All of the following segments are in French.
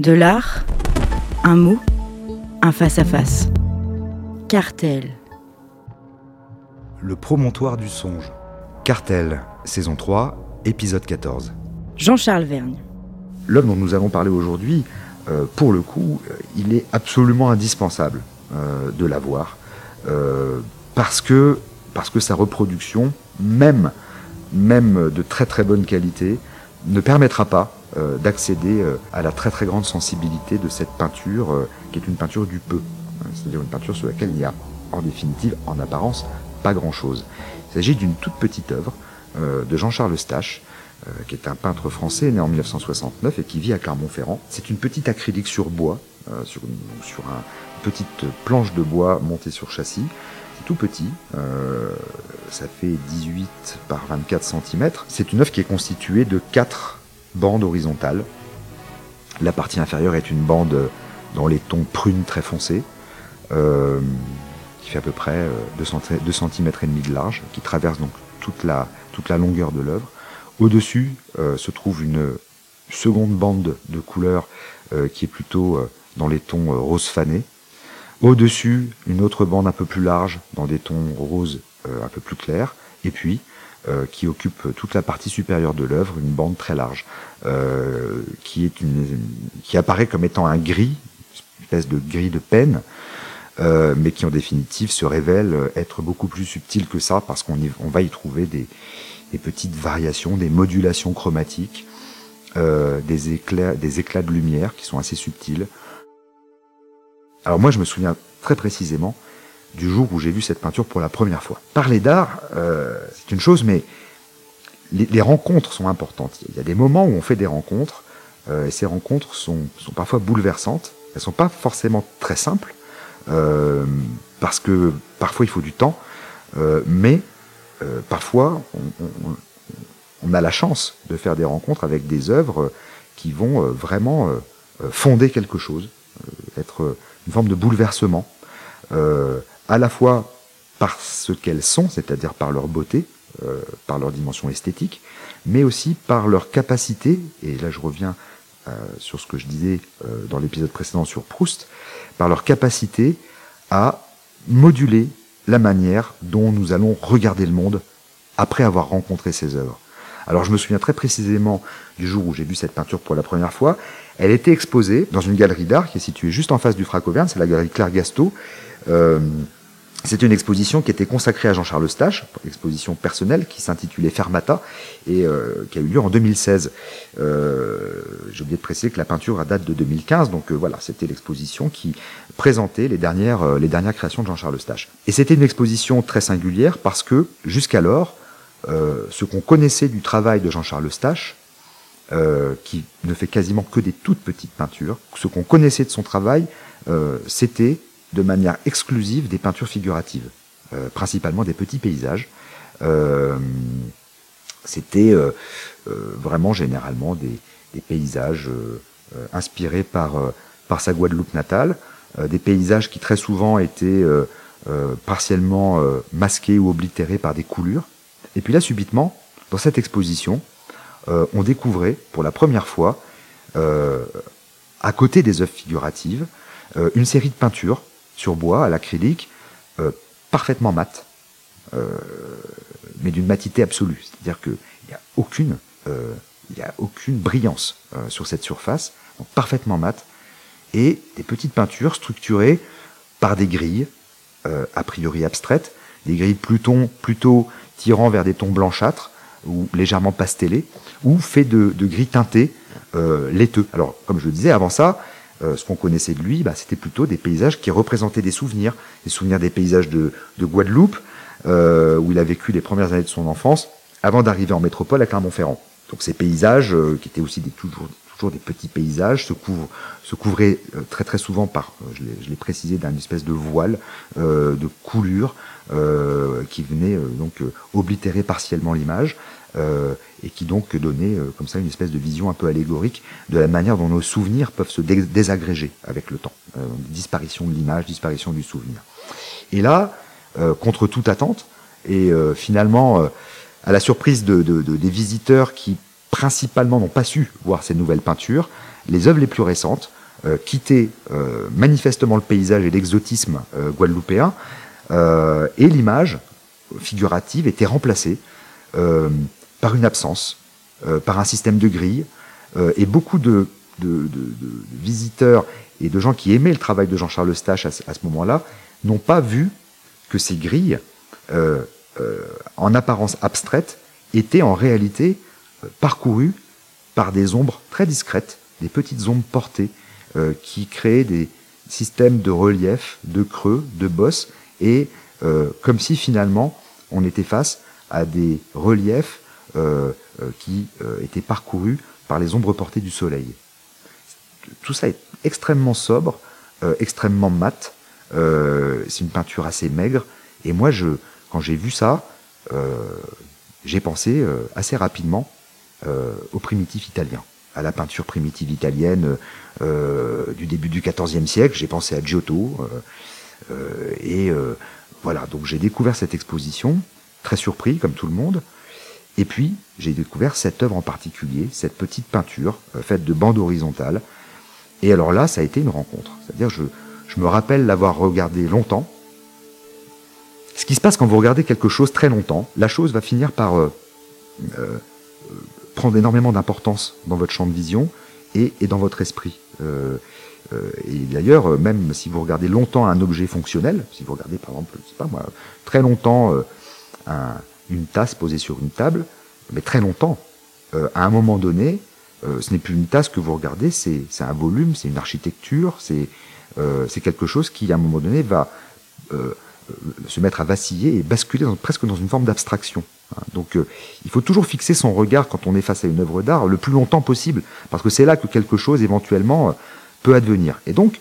De l'art, un mot, un face-à-face. Cartel. Le promontoire du songe. Cartel, saison 3, épisode 14. Jean-Charles Vergne. L'homme dont nous allons parler aujourd'hui, euh, pour le coup, euh, il est absolument indispensable euh, de l'avoir. euh, parce, que, parce que sa reproduction, même, même de très très bonne qualité, ne permettra pas d'accéder euh, à la très très grande sensibilité de cette peinture, euh, qui est une peinture du peu. Euh, C'est-à-dire une peinture sur laquelle il n'y a, en définitive, en apparence, pas grand-chose. Il s'agit d'une toute petite œuvre euh, de Jean-Charles Stache, euh, qui est un peintre français né en 1969 et qui vit à Clermont-Ferrand. C'est une petite acrylique sur bois, euh, sur, une, sur un, une petite planche de bois montée sur châssis. C'est tout petit, euh, ça fait 18 par 24 cm. C'est une œuvre qui est constituée de quatre bandes horizontales. La partie inférieure est une bande dans les tons prunes très foncés, euh, qui fait à peu près euh, 2 cm et demi de large, qui traverse donc toute la, toute la longueur de l'œuvre. Au-dessus euh, se trouve une seconde bande de couleur euh, qui est plutôt euh, dans les tons euh, rose fané. Au-dessus, une autre bande un peu plus large dans des tons roses euh, un peu plus clairs. Et puis, euh, qui occupe toute la partie supérieure de l'œuvre, une bande très large, euh, qui, est qui apparaît comme étant un gris, une espèce de gris de peine, euh, mais qui en définitive se révèle être beaucoup plus subtil que ça, parce qu'on va y trouver des, petites variations, des modulations chromatiques, des, éclats, des éclats de lumière qui sont assez subtils. Alors moi, je me souviens très précisément du jour où j'ai vu cette peinture pour la première fois. Parler d'art, euh, c'est une chose, mais les, les rencontres sont importantes. Il y a des moments où on fait des rencontres, euh, et ces rencontres sont, sont parfois bouleversantes. Elles sont pas forcément très simples, euh, parce que parfois il faut du temps, euh, mais euh, parfois on, on- on a la chance de faire des rencontres avec des œuvres qui vont euh, vraiment fonder quelque chose, être une forme de bouleversement, euh, à la fois par ce qu'elles sont, c'est-à-dire par leur beauté, euh, par leur dimension esthétique, mais aussi par leur capacité, et là je reviens euh, sur ce que je disais euh, dans l'épisode précédent sur Proust, par leur capacité à moduler la manière dont nous allons regarder le monde après avoir rencontré ces œuvres. Alors je me souviens très précisément du jour où j'ai vu cette peinture pour la première fois. Elle était exposée dans une galerie d'art qui est située juste en face du Frac-Auvergne, c'est la galerie Claire Gasto. Euh, c'était une exposition qui était consacrée à Jean-Charles Stache, exposition personnelle qui s'intitulait Fermata et euh, qui a eu lieu en 2016. Euh, J'ai oublié de préciser que la peinture a date de 2015, donc euh, voilà, c'était l'exposition qui présentait les dernières, euh, les dernières créations de Jean-Charles Stache. Et c'était une exposition très singulière parce que jusqu'alors, ce qu'on connaissait du travail de Jean-Charles Stache, euh, qui ne fait quasiment que des toutes petites peintures, ce qu'on connaissait de son travail, c'était de manière exclusive des peintures figuratives, euh, principalement des petits paysages. Euh, c'était euh, vraiment généralement des, paysages inspirés par, par sa Guadeloupe natale, des paysages qui très souvent étaient partiellement masqués ou oblitérés par des coulures. Et puis là, subitement, dans cette exposition, on découvrait pour la première fois, à côté des œuvres figuratives, une série de peintures sur bois, à l'acrylique, euh, parfaitement mates, euh, mais d'une matité absolue. C'est-à-dire qu'il n'y a aucune, euh, il a aucune brillance sur cette surface, donc parfaitement mate, et des petites peintures structurées par des grilles, a priori abstraites, des grilles plutôt, plutôt tirant vers des tons blanchâtres ou légèrement pastellés, ou fait de, de gris teintés laiteux. Alors, comme je le disais avant ça, euh, ce qu'on connaissait de lui, bah, c'était plutôt des paysages qui représentaient des souvenirs, des souvenirs des paysages de, de Guadeloupe, euh, où il a vécu les premières années de son enfance, avant d'arriver en métropole à Clermont-Ferrand. Donc ces paysages, euh, qui étaient aussi toujours, des petits paysages, se, couvraient très très souvent par, je l'ai- précisé, d'une espèce de voile, de coulure, qui venait donc oblitérer partiellement l'image, et qui donc donnait euh, comme ça une espèce de vision un peu allégorique de la manière dont nos souvenirs peuvent se dé- désagréger avec le temps. Euh, disparition de l'image, disparition du souvenir. Et là, euh, contre toute attente, et euh, finalement, euh, à la surprise de, de- de- des visiteurs qui principalement n'ont pas su voir ces nouvelles peintures, les œuvres les plus récentes quittaient manifestement le paysage et l'exotisme guadeloupéen, et l'image figurative était remplacée par une absence, par un système de grilles, et beaucoup de, visiteurs et de gens qui aimaient le travail de Jean-Charles Eustache à, ce moment-là n'ont pas vu que ces grilles, en apparence abstraites, étaient en réalité parcourues par des ombres très discrètes, des petites ombres portées, euh, qui créaient des systèmes de relief, de creux, de bosses, et euh, comme si finalement on était face à des reliefs euh, qui étaient parcourus par les ombres portées du soleil. Tout ça est extrêmement sobre, extrêmement mat. c'est une peinture assez maigre. Et moi, je, quand j'ai vu ça, j'ai pensé assez rapidement euh, au primitif italien, à la peinture primitive italienne euh, du début du XIVe siècle. J'ai pensé à Giotto. Euh, et voilà, donc j'ai découvert cette exposition, très surpris comme tout le monde. Et puis, j'ai découvert cette œuvre en particulier, cette petite peinture faite de bandes horizontales. Et alors là, ça a été une rencontre. C'est-à-dire, je, je me rappelle l'avoir regardé longtemps. Ce qui se passe quand vous regardez quelque chose très longtemps, la chose va finir par euh, prendre énormément d'importance dans votre champ de vision et, dans votre esprit. Euh, euh, et d'ailleurs, euh, même si vous regardez longtemps un objet fonctionnel, si vous regardez par exemple, je sais pas moi, très longtemps une tasse posée sur une table, mais très longtemps, à un moment donné, ce n'est plus une tasse que vous regardez, c'est un volume, c'est une architecture, c'est quelque chose qui, à un moment donné, va se mettre à vaciller et basculer presque dans une forme d'abstraction. Hein, donc euh, il faut toujours fixer son regard quand on est face à une œuvre d'art le plus longtemps possible, parce que c'est là que quelque chose éventuellement euh, peut advenir. Et donc,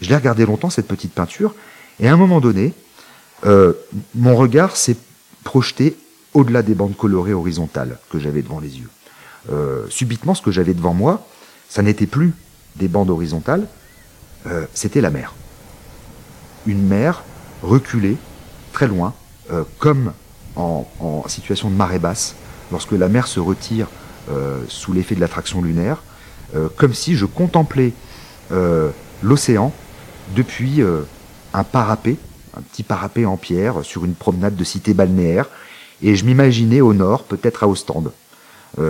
je l'ai regardé longtemps, cette petite peinture, et à un moment donné, euh, mon regard s'est projeté au-delà des bandes colorées horizontales que j'avais devant les yeux. subitement, ce que j'avais devant moi, ça n'était plus des bandes horizontales, c'était la mer. Une mer reculée, très loin, comme en, situation de marée basse, lorsque la mer se retire euh, sous l'effet de l'attraction lunaire, euh, comme si je contemplais euh, l'océan depuis un parapet, un petit parapet en pierre sur une promenade de cité balnéaire, et je m'imaginais au nord, peut-être à Ostende.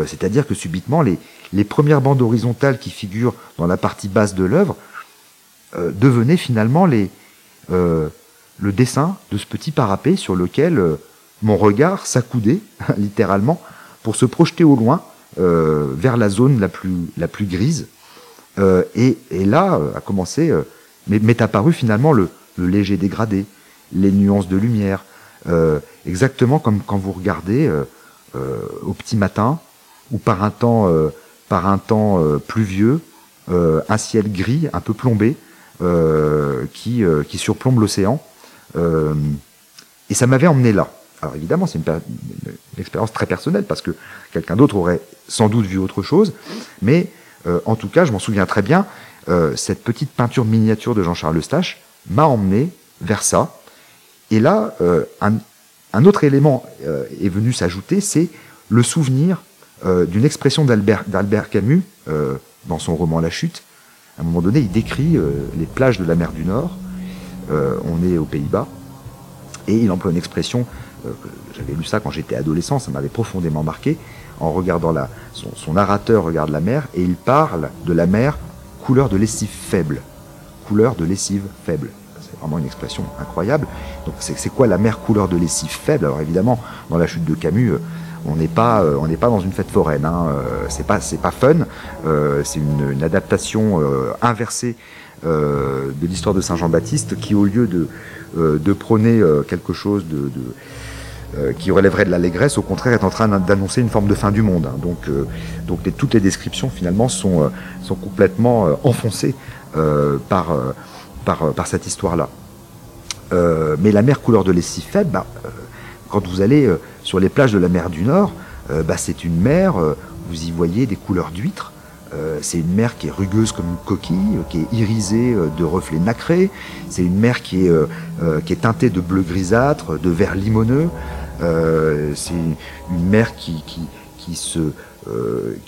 C'est-à-dire que subitement, les, les, premières bandes horizontales qui figurent dans la partie basse de l'œuvre devenaient finalement les, le dessin de ce petit parapet sur lequel mon regard s'accoudait, littéralement, pour se projeter au loin, euh, vers la zone la plus, la plus grise. Euh, et, là euh, a commencé, m'est apparu finalement le, léger dégradé, les nuances de lumière, exactement comme quand vous regardez au petit matin ou par un temps, par un temps pluvieux, un ciel gris, un peu plombé, qui, qui surplombe l'océan. et ça m'avait emmené là. Alors évidemment, c'est une, expérience très personnelle parce que quelqu'un d'autre aurait sans doute vu autre chose, mais euh, en tout cas, je m'en souviens très bien, euh, cette petite peinture miniature de Jean-Charles Eustache m'a emmené vers ça. Et là, euh, un, autre élément est venu s'ajouter, c'est le souvenir d'une expression d'Albert Camus dans son roman La Chute. À un moment donné, il décrit les plages de la mer du Nord. on est aux Pays-Bas. Et il emploie une expression euh, j'avais lu ça quand j'étais adolescent, ça m'avait profondément marqué. En regardant la, son, narrateur regarde la mer et il parle de la mer couleur de lessive faible. Couleur de lessive faible. C'est vraiment une expression incroyable. Donc c'est quoi la mer couleur de lessive faible? Alors évidemment, dans la chute de Camus, euh, on n'est pas, euh, pas dans une fête foraine. Hein. C'est pas, pas fun. c'est une, adaptation inversée de l'histoire de Saint Jean-Baptiste qui, au lieu de, de prôner quelque chose de euh, qui relèverait de l'allégresse, au contraire, est en train d'annoncer une forme de fin du monde. Hein. Donc, euh, donc toutes les descriptions, finalement, sont, euh, sont complètement enfoncées par, par, par, cette histoire-là. mais la mer couleur de lessive faible, bah, quand vous allez sur les plages de la mer du Nord, bah, c'est une mer, vous y voyez des couleurs d'huîtres, c'est une mer qui est rugueuse comme une coquille, qui est irisée de reflets nacrés. C'est une mer qui est, qui est teintée de bleu grisâtre, de vert limoneux. Euh, c'est une mer qui, qui, se,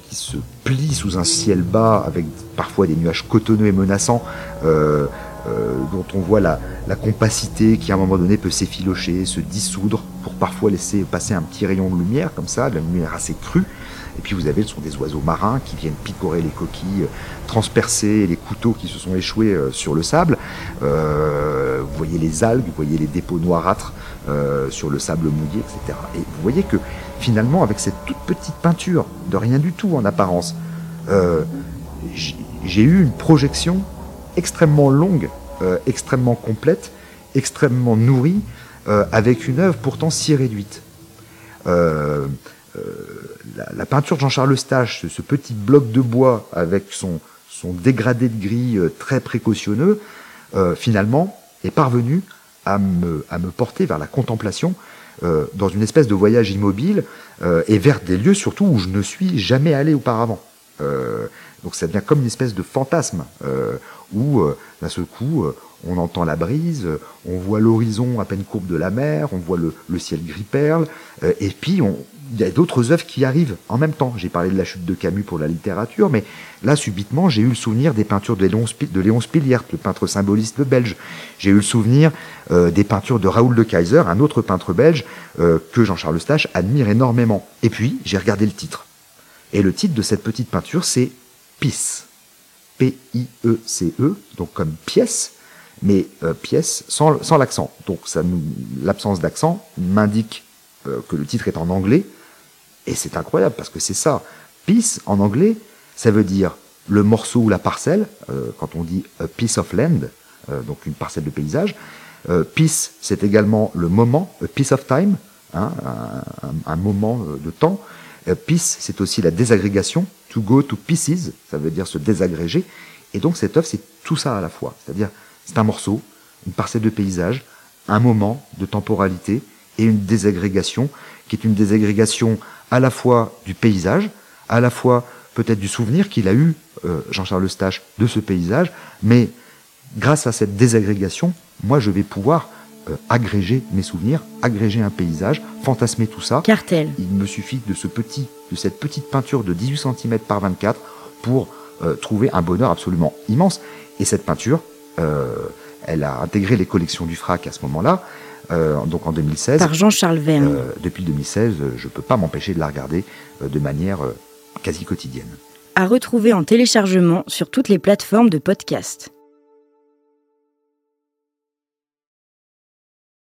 qui se plie sous un ciel bas avec parfois des nuages cotonneux et menaçants. dont on voit la, la, compacité qui à un moment donné peut s'effilocher, se dissoudre pour parfois laisser passer un petit rayon de lumière comme ça, de la lumière assez crue. Et puis vous avez, ce sont des oiseaux marins qui viennent picorer les coquilles, euh, transpercer les couteaux qui se sont échoués euh, sur le sable. Euh, vous voyez les algues, vous voyez les dépôts noirâtres sur le sable mouillé, etc. Et vous voyez que finalement, avec cette toute petite peinture, de rien du tout en apparence, j'ai eu une projection extrêmement longue, extrêmement complète, extrêmement nourrie, avec une œuvre pourtant si réduite. Euh, la, peinture de Jean-Charles Eustache, ce, petit bloc de bois avec son, dégradé de gris euh, très précautionneux, euh, finalement, est parvenu à me, à me porter vers la contemplation dans une espèce de voyage immobile et vers des lieux surtout où je ne suis jamais allé auparavant. donc ça devient comme une espèce de fantasme où d'un seul coup on entend la brise, on voit l'horizon à peine courbe de la mer, on voit le, le ciel gris perle, et puis on, il y a d'autres œuvres qui arrivent en même temps. J'ai parlé de la chute de Camus pour la littérature, mais là, subitement, j'ai eu le souvenir des peintures de Léon, Spiliert, le peintre symboliste belge. J'ai eu le souvenir euh, des peintures de Raoul de Kaiser, un autre peintre belge euh, que Jean-Charles Eustache admire énormément. Et puis, j'ai regardé le titre. Et le titre de cette petite peinture, c'est Peace. P-I-E-C-E, donc comme pièce, mais euh, pièce sans l'accent. Donc l'absence d'accent m'indique que le titre est en anglais, et c'est incroyable parce que c'est ça. Piece en anglais, ça veut dire le morceau ou la parcelle, euh, quand on dit a piece of land, euh, donc une parcelle de paysage. Euh, peace, c'est également le moment, a piece of time, hein, un, moment de temps. peace, c'est aussi la désagrégation, to go to pieces, ça veut dire se désagréger. Et donc cette œuvre, c'est tout ça à la fois. C'est-à-dire, c'est un morceau, une parcelle de paysage, un moment de temporalité et une désagrégation, qui est une désagrégation à la fois du paysage, à la fois peut-être du souvenir qu'il a eu, euh, Jean-Charles Eustache, de ce paysage, mais grâce à cette désagrégation, moi je vais pouvoir euh, agréger mes souvenirs, agréger un paysage, fantasmer tout ça. Cartel. Il me suffit de ce petit, de cette petite peinture de 18 cm par 24 pour euh, trouver un bonheur absolument immense. Et cette peinture, elle a intégré les collections du FRAC à ce moment-là. Euh, donc en 2016. Par Jean-Charles Verne. Euh, depuis 2016, je ne peux pas m'empêcher de la regarder euh, de manière quasi quotidienne. À retrouver en téléchargement sur toutes les plateformes de podcast.